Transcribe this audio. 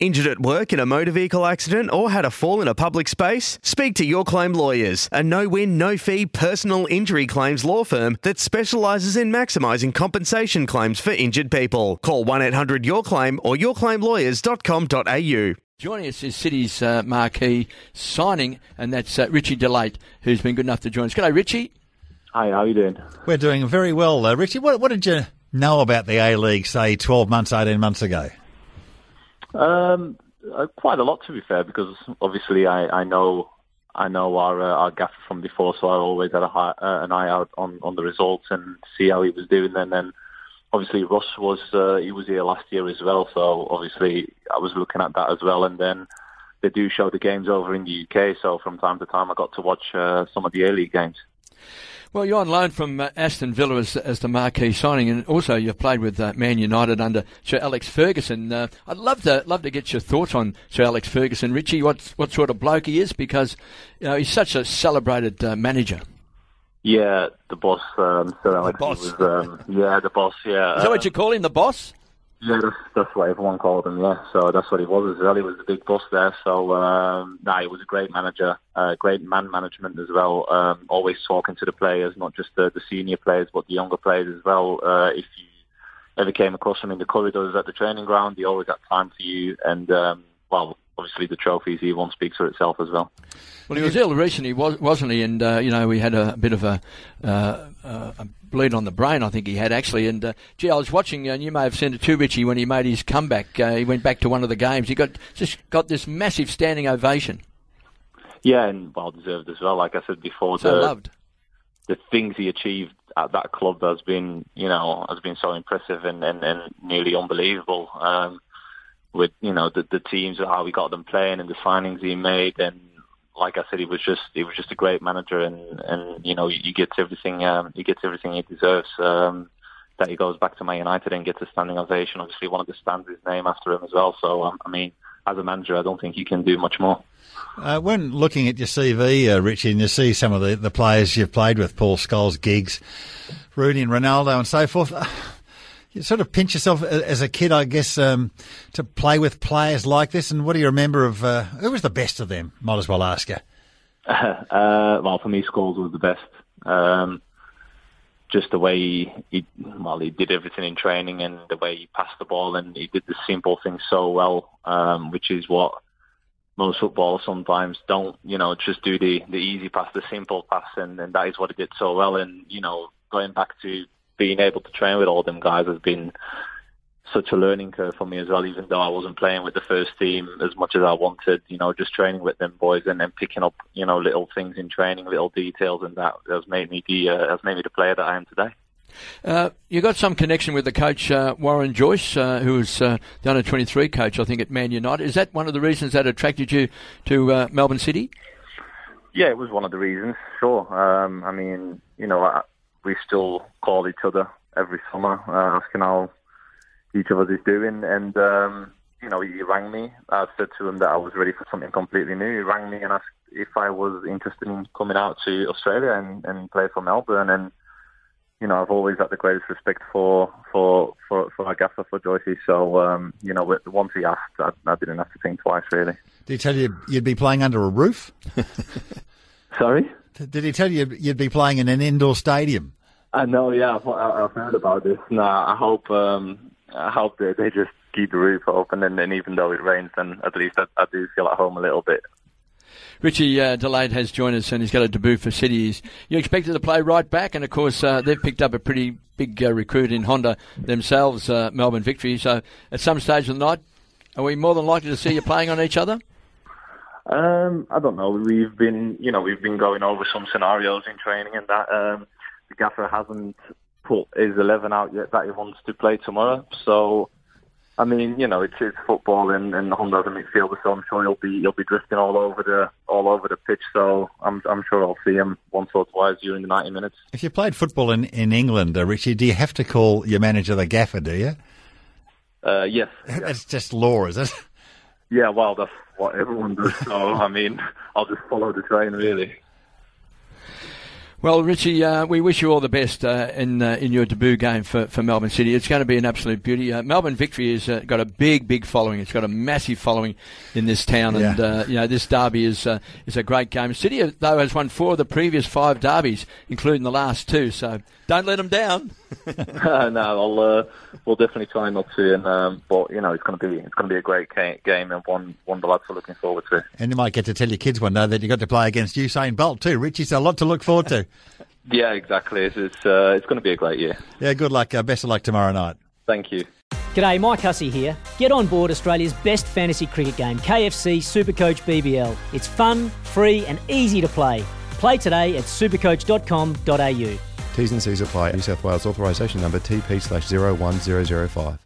Injured at work in a motor vehicle accident or had a fall in a public space? Speak to Your Claim Lawyers, a no win, no fee personal injury claims law firm that specialises in maximising compensation claims for injured people. Call 1 800 Your Claim or yourclaimlawyers.com.au. Joining us is City's uh, marquee signing, and that's uh, Ritchie De Laet, who's been good enough to join us. G'day, Ritchie. Hi, how are you doing? We're doing very well, uh, Ritchie. What, what did you know about the A League, say, 12 months, 18 months ago? Um, uh, quite a lot to be fair, because obviously I, I know I know our uh, our gaffer from before, so I always had a high, uh, an eye out on, on the results and see how he was doing. And then obviously Russ was uh, he was here last year as well, so obviously I was looking at that as well. And then they do show the games over in the UK, so from time to time I got to watch uh, some of the A League games. Well, you're on loan from uh, Aston Villa as, as the marquee signing, and also you've played with uh, Man United under Sir Alex Ferguson. Uh, I'd love to love to get your thoughts on Sir Alex Ferguson, Ritchie. What what sort of bloke he is, because you know he's such a celebrated uh, manager. Yeah, the boss, um, Sir Alex. boss. Was, um, yeah, the boss. Yeah. Is that what you call him, the boss? Yeah, that's, that's what everyone called him. Yeah, so that's what he was as well. He was the big boss there. So um, nah, he was a great manager, uh, great man management as well. Um, always talking to the players, not just the, the senior players, but the younger players as well. Uh, if you ever came across him in the corridors at the training ground, he always had time for you. And um, well, obviously the trophies he won speaks for itself as well. Well, he was ill recently, wasn't he? And uh, you know, we had a bit of a, uh, a bleed on the brain. I think he had actually. And uh, gee, I was watching, and you may have seen it too, Ritchie when he made his comeback. Uh, he went back to one of the games. He got just got this massive standing ovation. Yeah, and well deserved as well. Like I said before, so the, loved. the things he achieved at that club has been, you know, has been so impressive and, and, and nearly unbelievable. Um, with you know the the teams how we got them playing and the signings he made and like I said he was just he was just a great manager and and you know he gets everything um, he gets everything he deserves um, that he goes back to Man United and gets a standing ovation obviously one of the stands his name after him as well so um, I mean as a manager I don't think you can do much more. Uh, when looking at your CV, uh, Ritchie, and you see some of the, the players you've played with, Paul Scholes, Giggs, Rooney and Ronaldo and so forth, you sort of pinch yourself as a kid, I guess, um, to play with players like this. And what do you remember of uh, who was the best of them? Might as well ask you. Uh, well, for me, Scholes was the best. Um, just the way he, he, well, he did everything in training and the way he passed the ball and he did the simple things so well, um, which is what most footballers sometimes don't, you know, just do the, the easy pass, the simple pass, and, and that is what he did so well. And, you know, going back to being able to train with all them guys has been such a learning curve for me as well, even though I wasn't playing with the first team as much as I wanted, you know, just training with them boys and then picking up, you know, little things in training, little details and that has made me the, uh, has made me the player that I am today. Uh, you got some connection with the coach uh, Warren Joyce, uh, who was uh, the under twenty three coach, I think, at Man United. Is that one of the reasons that attracted you to uh, Melbourne City? Yeah, it was one of the reasons. Sure. Um, I mean, you know, I, we still call each other every summer, uh, asking how each of us is doing. And, um, you know, he rang me. I said to him that I was ready for something completely new. He rang me and asked if I was interested in coming out to Australia and, and play for Melbourne. And, you know, I've always had the greatest respect for for for, for our gaffer, for Joycey. So, um, you know, once he asked, I, I didn't have to think twice, really. Did he tell you you'd be playing under a roof? Sorry? Did he tell you you'd be playing in an indoor stadium? I know, yeah, I've, I've heard about this. No, I hope um, I hope they, they just keep the roof open, and, and even though it rains, then at least I, I do feel at home a little bit. Ritchie uh, De Laet has joined us and he's got a debut for City. You expected to play right back, and of course uh, they've picked up a pretty big uh, recruit in Honda themselves, uh, Melbourne Victory. So at some stage of the night, are we more than likely to see you playing on each other? Um, I don't know. We've been, you know, we've been going over some scenarios in training, and that um, the gaffer hasn't put his eleven out yet that he wants to play tomorrow. So I mean, you know, it's, it's football, and, and Honda's a midfielder, so I'm sure he'll be he'll be drifting all over the all over the pitch. So I'm I'm sure I'll see him once or twice during the 90 minutes. If you played football in in England, uh, Ritchie, do you have to call your manager the gaffer? Do you? Uh, yes. That's just law, is it? Yeah, well, that's what everyone does. So I mean, I'll just follow the train, really. Well, Ritchie, uh, we wish you all the best uh, in uh, in your debut game for, for Melbourne City. It's going to be an absolute beauty. Uh, Melbourne Victory has uh, got a big, big following. It's got a massive following in this town, and Yeah. uh, you know this derby is uh, is a great game. City, though, has won four of the previous five derbies, including the last two. So don't let them down. no, I'll uh, we'll definitely try not to. And um, but you know, it's going to be it's going to be a great game, and one one the lads are looking forward to. And you might get to tell your kids one day that you got to play against Usain Bolt too, Ritchie. So a lot to look forward to. Yeah, exactly. It's it's, uh, it's going to be a great year. Yeah, good luck. Uh, best of luck tomorrow night. Thank you. G'day, Mike Hussey here. Get on board Australia's best fantasy cricket game, KFC Supercoach BBL. It's fun, free, and easy to play. Play today at supercoach.com.au. T's and C's apply. New South Wales authorisation number TP slash 01005.